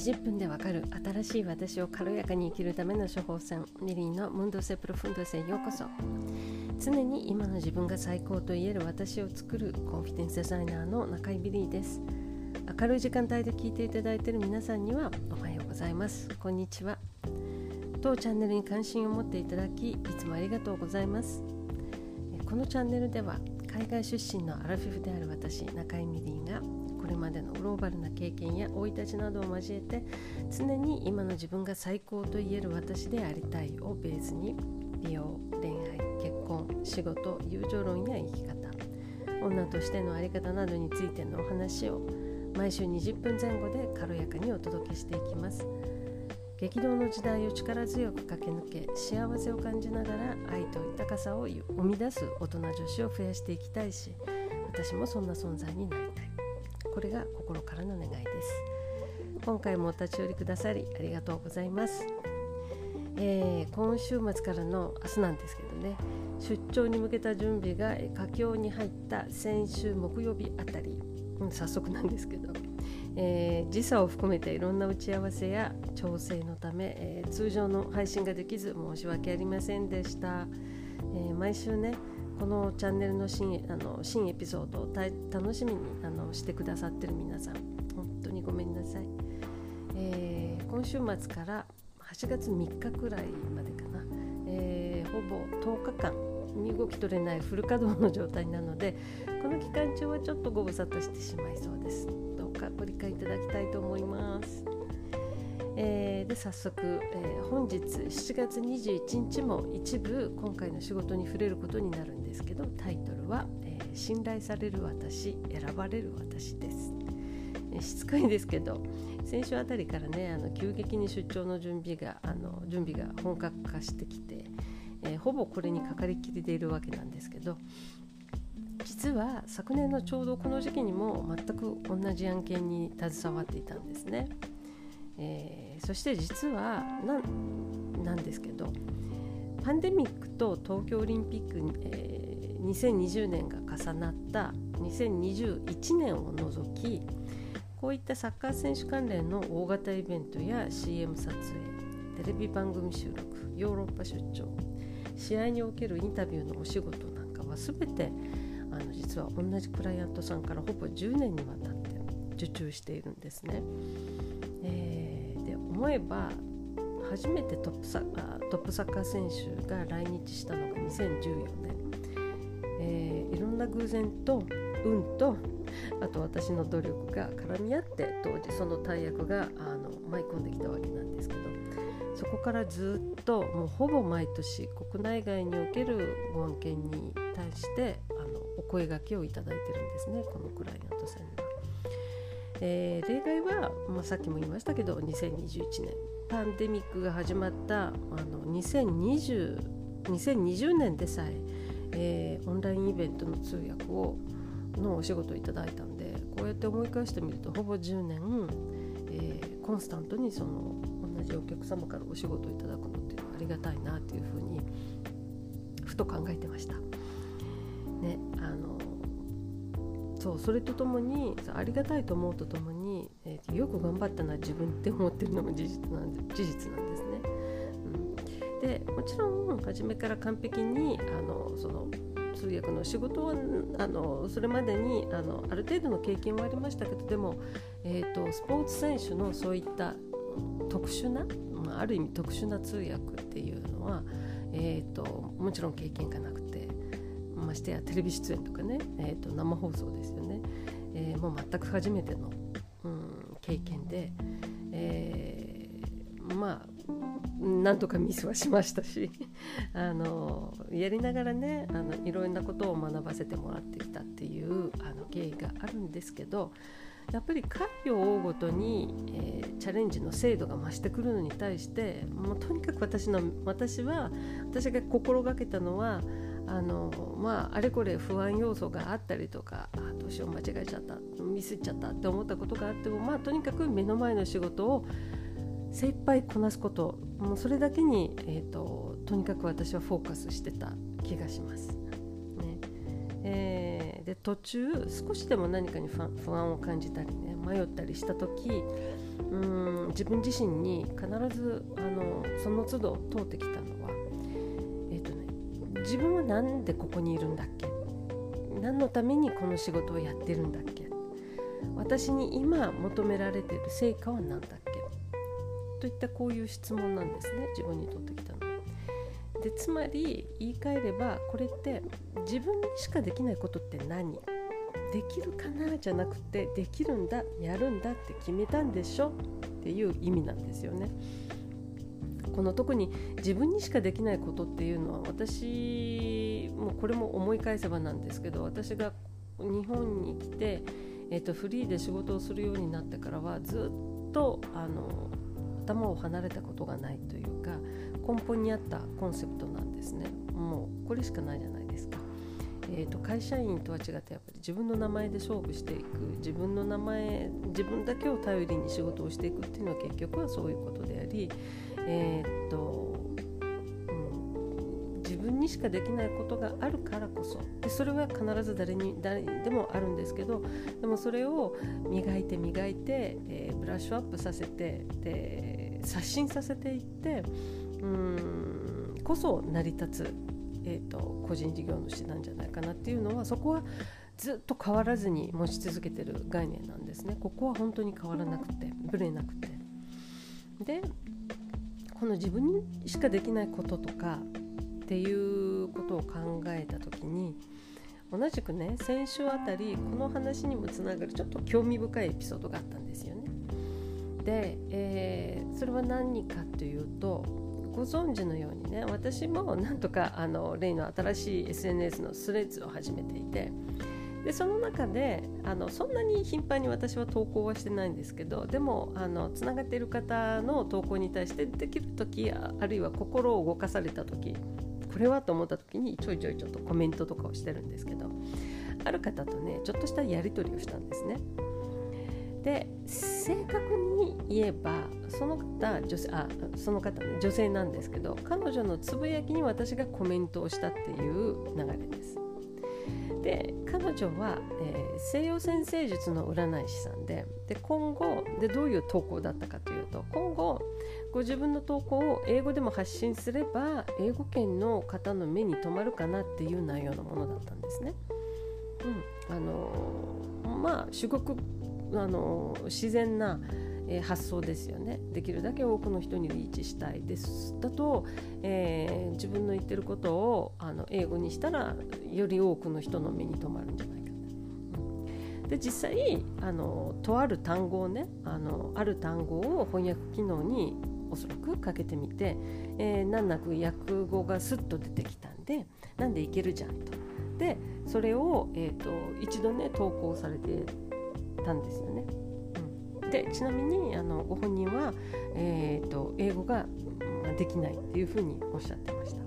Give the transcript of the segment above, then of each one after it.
20分でわかる新しい私を軽やかに生きるための処方箋。リリーのムンドセプロフンドセへようこそ。常に今の自分が最高と言える私を作るコンフィデンスデザイナーの中井リリーです。明るい時間帯で聞いていただいている皆さんにはおはようございます。こんにちは。当チャンネルに関心を持っていただきいつもありがとうございます。このチャンネルでは海外出身のアラフィフである私中井リリーがれまでのグローバルな経験や生い立ちなどを交えて常に今の自分が最高と言える私でありたいをベースに美容恋愛結婚仕事友情論や生き方女としての在り方などについてのお話を毎週20分前後で軽やかにお届けしていきます。激動の時代を力強く駆け抜け幸せを感じながら愛と豊かさを生み出す大人女子を増やしていきたいし私もそんな存在になりたい。これが心からの願いです。今回もお立ち寄りくださりありがとうございます、えー、今週末からの明日なんですけどね。出張に向けた準備が佳境に入った先週木曜日あたり、うん、早速なんですけど、えー、時差を含めていろんな打ち合わせや調整のため、えー、通常の配信ができず申し訳ありませんでした、え毎週ねこのチャンネルの新あの新エピソードを楽しみにあのしてくださってる皆さん本当にごめんなさい、えー、今週末から8月3日くらいまでかな、えー、ほぼ10日間身動き取れないフル稼働の状態なのでこの期間中はちょっとご無沙汰してしまいそうです。どうかご理解いただきたいと思います。えー、で早速、えー、本日7月21日も一部今回の仕事に触れることになるんですけどタイトルは、えー、信頼される私選ばれる私」です、え、しつこいんですけど先週あたりからねあの急激に出張の準備があの準備が本格化してきて、えほぼこれにかかりきりでいるわけなんですけど実は昨年のちょうどこの時期にも全く同じ案件に携わっていたんですね。えー、そして実はなんですけどパンデミックと東京オリンピック、えー、2020年が重なった2021年を除きこういったサッカー選手関連の大型イベントや CM 撮影テレビ番組収録ヨーロッパ出張試合におけるインタビューのお仕事なんかは全てあの実は同じクライアントさんからほぼ10年にわたって受注しているんですね。えー、で思えば初めてトップサトップサッカー選手が来日したのが2014年、えー、いろんな偶然と運とあと私の努力が絡み合って当時その大役があの舞い込んできたわけなんですけどそこからずっともうほぼ毎年国内外におけるご案件に対してあのお声がけをいただいてるんですねこのクライアントさんには。えー、例外は、まあ、さっきも言いましたけど2021年パンデミックが始まったあの2020 2020年でさええー、オンラインイベントの通訳をのお仕事をいただいたんでこうやって思い返してみるとほぼ10年、えー、コンスタントにその同じお客様からお仕事をいただくのっていうのはありがたいなっていうふうにふと考えてました。ねあのそうそれとともにありがたいと思うとともに、えー、よく頑張ったな自分って思ってるのも事実なんで事実なんですね。うん、でもちろん初めから完璧にあのその通訳の仕事はあのそれまでにあのある程度の経験はありましたけどでも、えーと、スポーツ選手のそういった特殊な、まあ、ある意味特殊な通訳っていうのは、えーともちろん経験がなくてましてやテレビ出演とかね、えー、と生放送ですよね、えー、もう全く初めての、なんとかミスはしましたし あのやりながらねあのいろんなことを学ばせてもらってきたっていうあの経緯があるんですけどやっぱり回を追うごとに、えー、チャレンジの精度が増してくるのに対してもうとにかく私の私は私が心がけたのはあのまああれこれ不安要素があったりとかあどうしよう間違えちゃったミスっちゃったって思ったことがあってもまあとにかく目の前の仕事を精一杯こなすこともうそれだけに、えーと、とにかく私はフォーカスしてた気がします。ね。えー、で途中少しでも何かに不安を感じたりね迷ったりした時うん自分自身に必ずあのその都度通ってきたのは、えーとね、自分は何でここにいるんだっけ？何のためにこの仕事をやってるんだっけ？私に今求められてる成果は何だっけ？といったこういう質問なんですね自分にとってきたの。でつまり言い換えればこれって自分にしかできないことって何？できるかな？じゃなくてできるんだやるんだって決めたんでしょ？っていう意味なんですよね。この特に自分にしかできないことっていうのは私もこれも思い返せばなんですけど私が日本に来て、えーと、フリーで仕事をするようになってからはずっとあの頭を離れたことがないというか根本にあったコンセプトなんですねもうこれしかないじゃないですか。えーと、会社員とは違ってやっぱり自分の名前で勝負していく自分の名前自分だけを頼りに仕事をしていくっていうのは結局はそういうことであり、えー、っとうん、自分にしかできないことがあるからこそでそれは必ず誰に誰でもあるんですけどでもそれを磨いて磨いて、えー、ブラッシュアップさせてで刷新させていってうんこそ成り立つ、えーと、個人事業主なんじゃないかなっていうのはそこはずっと変わらずに持ち続けてる概念なんですね。ここは本当に変わらなくてぶれなくて。でこの自分にしかできないこととかっていうことを考えた時に同じくね先週あたりこの話にもつながるちょっと興味深いエピソードがあったんですよね。で、えー、それは何かというとご存知のようにね私もなんとかあの例の新しい SNS のスレッズを始めていてでその中であのそんなに頻繁に私は投稿はしてないんですけどでもあのつながっている方の投稿に対してできる時あるいは心を動かされた時これはと思った時にちょいちょいちょっとコメントとかをしてるんですけどある方とねちょっとしたやり取りをしたんですね。で正確に言えばその方女性あその方ね女性なんですけど彼女のつぶやきに私がコメントをしたっていう流れです。で彼女は、えー、西洋先生術の占い師さんでで今後でどういう投稿だったかというと今後ご自分の投稿を英語でも発信すれば英語圏の方の目に留まるかなっていう内容のものだったんですね。うん、あのまあ至極あの自然な、発想ですよね。できるだけ多くの人にリーチしたいです。だと、えー、自分の言ってることをあの英語にしたらより多くの人の目に留まるんじゃないかな。で実際あのとある単語をねあのある単語を翻訳機能におそらくかけてみて、えー、難なく訳語がスッと出てきたんでなんでいけるじゃんと。でそれを、えーと一度ね投稿されてたんですよね。うん、でちなみにあのご本人は、えーと、英語ができないっていうふうにおっしゃってました。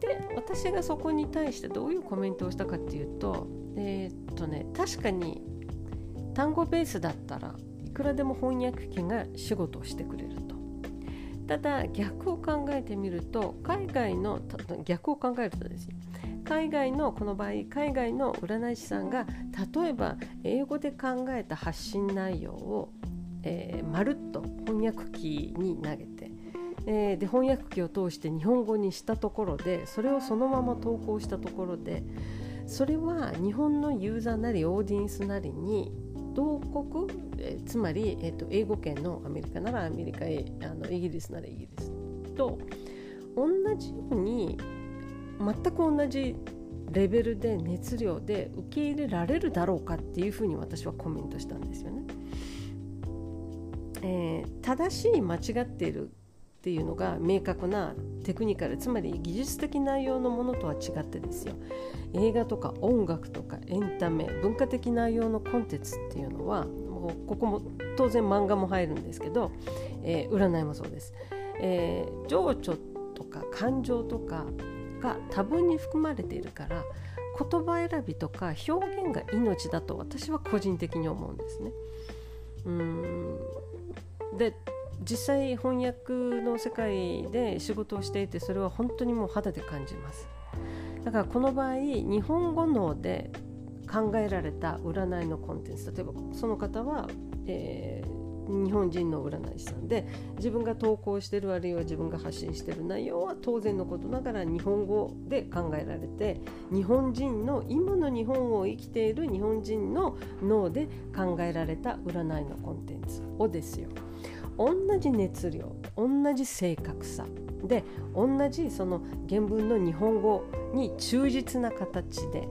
で私がそこに対してどういうコメントをしたかっていうとえー、っとね確かに単語ベースだったらいくらでも翻訳機が仕事をしてくれると。ただ逆を考えてみると海外の逆を考えるとですよ海外のこの場合海外の占い師さんが例えば英語で考えた発信内容を、えー、まるっと翻訳機に投げて、えー、で翻訳機を通して日本語にしたところでそれをそのまま投稿したところでそれは日本のユーザーなりオーディエンスなりに同国、えー、つまり、えーと、英語圏のアメリカならアメリカあのイギリスならイギリスと同じように全く同じレベルで熱量で受け入れられるだろうかっていうふうに私はコメントしたんですよね。えー、正しい間違っているっていうのが明確なテクニカルつまり技術的内容のものとは違ってですよ映画とか音楽とかエンタメ文化的内容のコンテンツっていうのはもうここも当然漫画も入るんですけど、えー、占いもそうです、えー、情緒とか感情とかが多分に含まれているから言葉選びとか表現が命だと私は個人的に思うんですね。うんで実際翻訳の世界で仕事をしていてそれは本当にもう肌で感じます。だからこの場合日本語脳で考えられた占いのコンテンツ例えばその方は、えー、日本人の占い師さんで自分が投稿してるあるいは自分が発信してる内容は当然のことながら日本語で考えられて日本人の今の日本を生きている日本人の脳で考えられた占いのコンテンツをですよ。同じ熱量同じ正確さで同じその原文の日本語に忠実な形で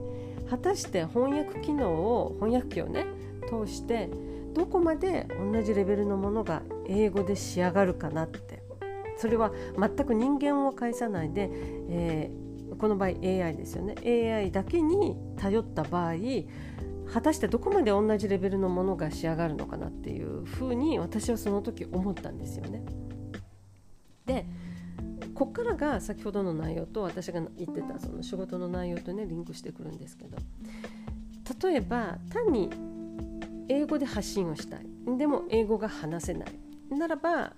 果たして翻訳機能を翻訳機をね通してどこまで同じレベルのものが英語で仕上がるかなってそれは全く人間を介さないで、えー、この場合 AI ですよね AI だけに頼った場合果たしてどこまで同じレベルのものが仕上がるのかなっていうふうに私はその時思ったんですよね。でこっからが先ほどの内容と私が言ってたその仕事の内容とねリンクしてくるんですけど例えば単に英語で発信をしたい。でも英語が話せない。ならば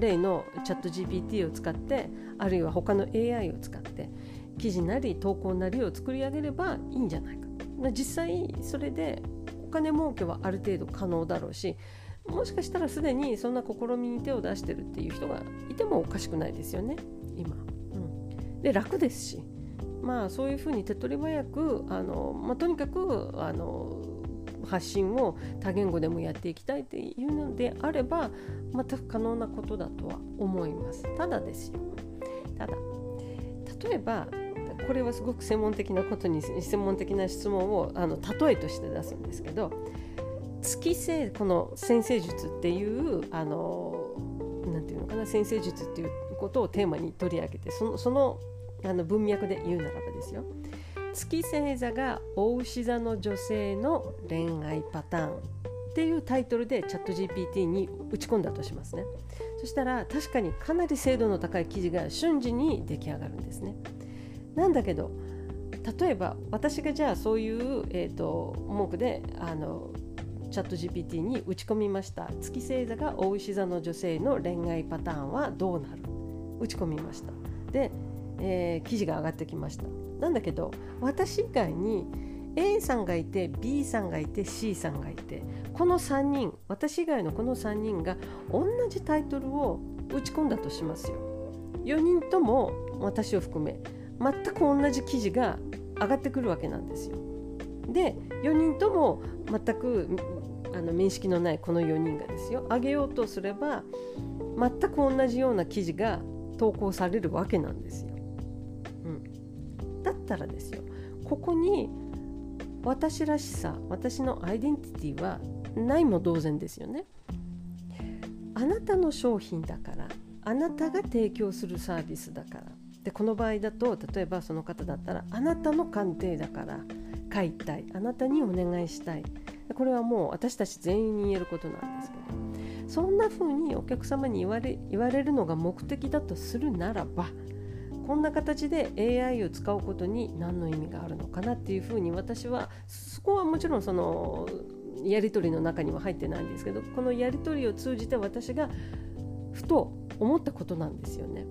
例のチャット GPT を使ってあるいは他の AI を使って記事なり投稿なりを作り上げればいいんじゃないか。実際それでお金儲けはある程度可能だろうしもしかしたらすでにそんな試みに手を出してるっていう人がいてもおかしくないですよね。今。うん、で楽ですし。まあそういうふうに手っ取り早くあの、まあ、とにかくあの発信を多言語でもやっていきたいっていうのであれば全く可能なことだとは思います。ただですよただ例えばこれはすごく専門的なことに専門的な質問をあの例えとして出すんですけど月星この先生術っていうあのなんていうのかな先生術っていうことをテーマに取り上げてそのそのあの文脈で言うならばですよ月星座が大牛座の女性の恋愛パターンっていうタイトルでチャット GPT に打ち込んだとしますね。そしたら確かにかなり精度の高い記事が瞬時に出来上がるんですね。なんだけど例えば私がじゃあそういう、えーと、文句であのチャット GPT に打ち込みました。月星座が大牛座の女性の恋愛パターンはどうなる？打ち込みました。で、えー、記事が上がってきましたなんだけど私以外に A さんがいて B さんがいて C さんがいてこの3人私以外のこの3人が同じタイトルを打ち込んだとしますよ4人とも私を含め全く同じ記事が上がってくるわけなんですよ。で4人とも全くあの面識のないこの4人がですよ上げようとすれば全く同じような記事が投稿されるわけなんですよ。ったらですよ。ここに私らしさ私のアイデンティティはないも同然ですよね。あなたの商品だからあなたが提供するサービスだから。でこの場合だと例えばその方だったらあなたの鑑定だから買いたい。あなたにお願いしたい。これはもう私たち全員に言えることなんですけど。そんな風にお客様に言われ言われるのが目的だとするならばこんな形で AI を使うことに何の意味があるのかなっていうふうに私はそこはもちろんそのやり取りの中には入ってないんですけどこのやり取りを通じて私がふと思ったことなんですよね。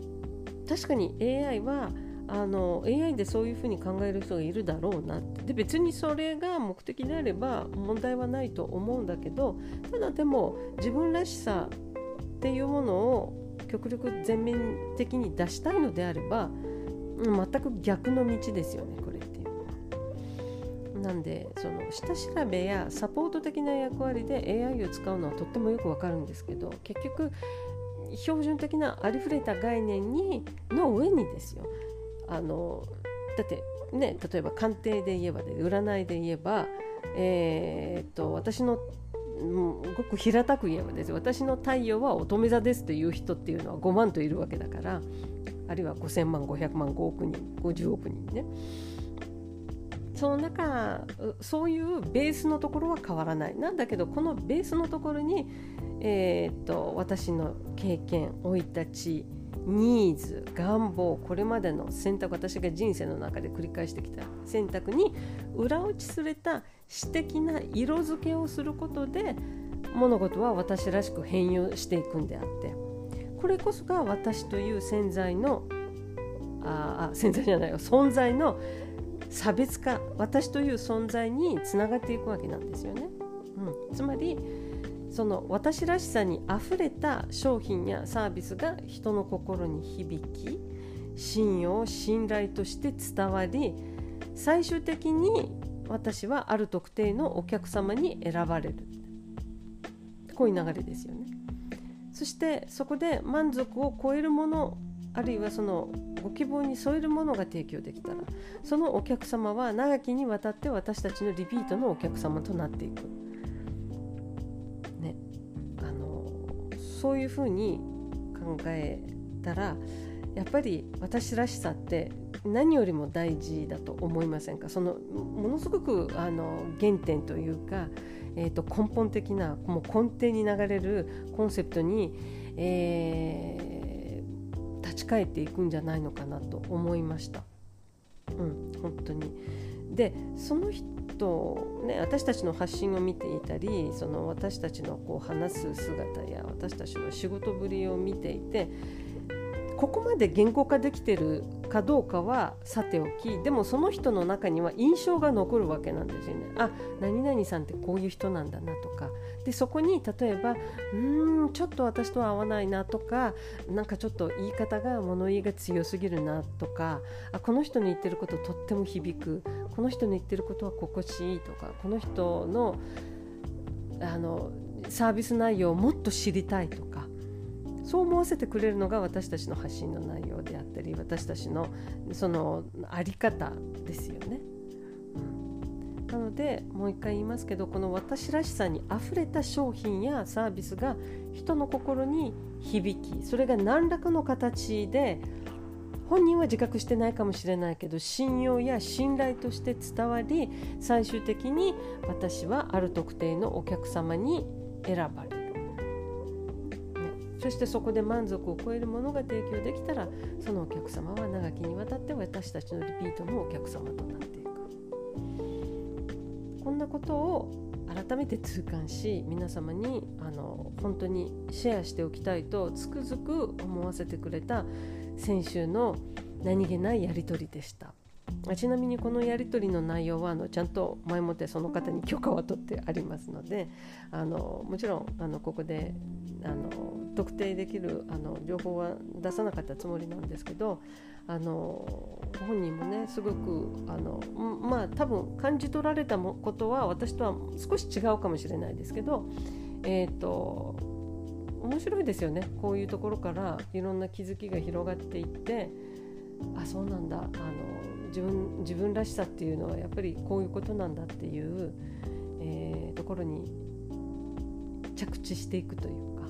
確かに AI はあの AI でそういうふうに考える人がいるだろうなってで別にそれが目的であれば問題はないと思うんだけどただでも自分らしさっていうものを極力全面的に出したいのであれば全く逆の道ですよねこれっていうのは。なんでその下調べやサポート的な役割で AI を使うのはとってもよくわかるんですけど結局標準的なありふれた概念にの上にですよあのだってね例えば鑑定で言えばで占いで言えば、えー、っと私のごく平たく言えばです私の太陽は乙女座ですという人っていうのは5万といるわけだからあるいは5000万500万5億人50億人ね。その中そういうベースのところは変わらない。なんだけどこのベースのところにえー、っと私の経験生い立ちニーズ願望これまでの選択私が人生の中で繰り返してきた選択に裏打ちされた詩的な色付けをすることで物事は私らしく変容していくんであってこれこそが私という潜在のあ潜在じゃないよ存在の差別化私という存在につながっていくわけなんですよね。うん、つまりその私らしさにあふれた商品やサービスが人の心に響き信用信頼として伝わり最終的に私はある特定のお客様に選ばれる。こういう流れですよね。そしてそこで満足を超えるものあるいはそのご希望に添えるものが提供できたらそのお客様は長きにわたって私たちのリピートのお客様となっていく。ね、あのそういうふうに考えたらやっぱり私らしさって何よりも大事だと思いませんか？そのものすごくあの原点というか、えーと、根本的なもう根底に流れるコンセプトに、えー、立ち返っていくんじゃないのかなと思いました。うん、本当にでその人、ね、私たちの発信を見ていたりその私たちのこう話す姿や私たちの仕事ぶりを見ていてここまで言語化できてるかどうかはさておきでもその人の中には印象が残るわけなんですよね。あ何々さんってこういう人なんだなとかでそこに例えば「うんちょっと私とは合わないな」とかなんかちょっと言い方が物言いが強すぎるなとかあこの人の言ってることとっても響くこの人の言ってることは心地いいとかこの人のあのサービス内容をもっと知りたいとかそう思わせてくれるのが私たちの発信の内容であったり私たちのその在り方ですよね。なのでもう一回言いますけどこの私らしさにあふれた商品やサービスが人の心に響きそれが何らかの形で本人は自覚してないかもしれないけど信用や信頼として伝わり最終的に私はある特定のお客様に選ばれる。そしてそこで満足を超えるものが提供できたらそのお客様は長きにわたって私たちのリピートのお客様となっていくこんなことを改めて痛感し皆様にあの本当にシェアしておきたいとつくづく思わせてくれた先週の何気ないやり取りでした。ちなみにこのやり取りの内容はあのちゃんと前もってその方に許可は取ってありますのであのもちろんあのここであの特定できるあの情報は出さなかったつもりなんですけどあの本人もねすごくあのまあ多分感じ取られたことは私とは少し違うかもしれないですけどえっ、ー、と面白いですよね。こういうところからいろんな気づきが広がっていってあそうなんだ。あの自分自分らしさっていうのはやっぱりこういうことなんだっていう、えー、ところに着地していくというか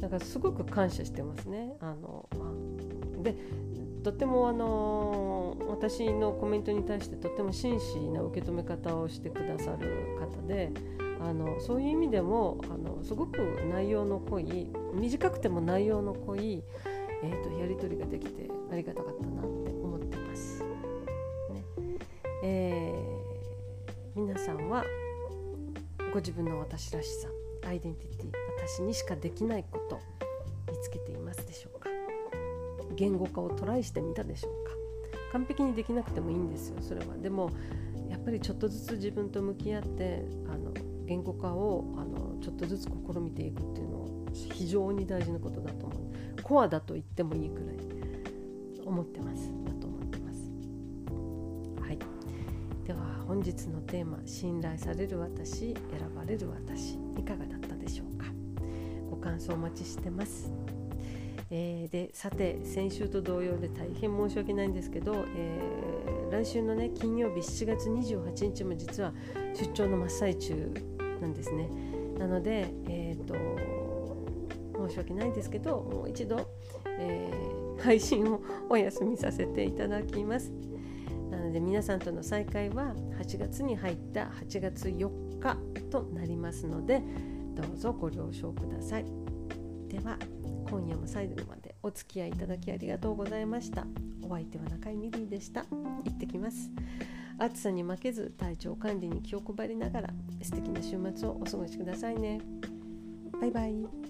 だからすごく感謝してますね。あのでとってもあの私のコメントに対してとっても真摯な受け止め方をしてくださる方であのそういう意味でもあのすごく内容の濃い短くても内容の濃い、えーと、やり取りができてありがたかったなって思ってます。ねえー、皆さんはご自分の私らしさアイデンティティ私にしかできないこと見つけていますでしょうか？言語化をトライしてみたでしょうか？完璧にできなくてもいいんですよそれは。でもやっぱりちょっとずつ自分と向き合ってあの言語化をあのちょっとずつ試みていくっていうのは非常に大事なことだと思う。コアだと言ってもいいくらい思ってます。だと思ってます。はい。では本日のテーマ「信頼される私選ばれる私」いかがだ感想お待ちしてます、えー、でさて先週と同様で大変申し訳ないんですけど、えー、来週のね金曜日7月28日も実は出張の真っ最中なんですね。なのでえっ、ー、と申し訳ないんですけどもう一度、えー、配信をお休みさせていただきます。なので皆さんとの再会は8月に入った8月4日となりますのでどうぞご了承ください。では今夜も最後までお付き合いいただきありがとうございました。お相手は中井ミリーでした。行ってきます。暑さに負けず体調管理に気を配りながら素敵な週末をお過ごしくださいね。バイバイ。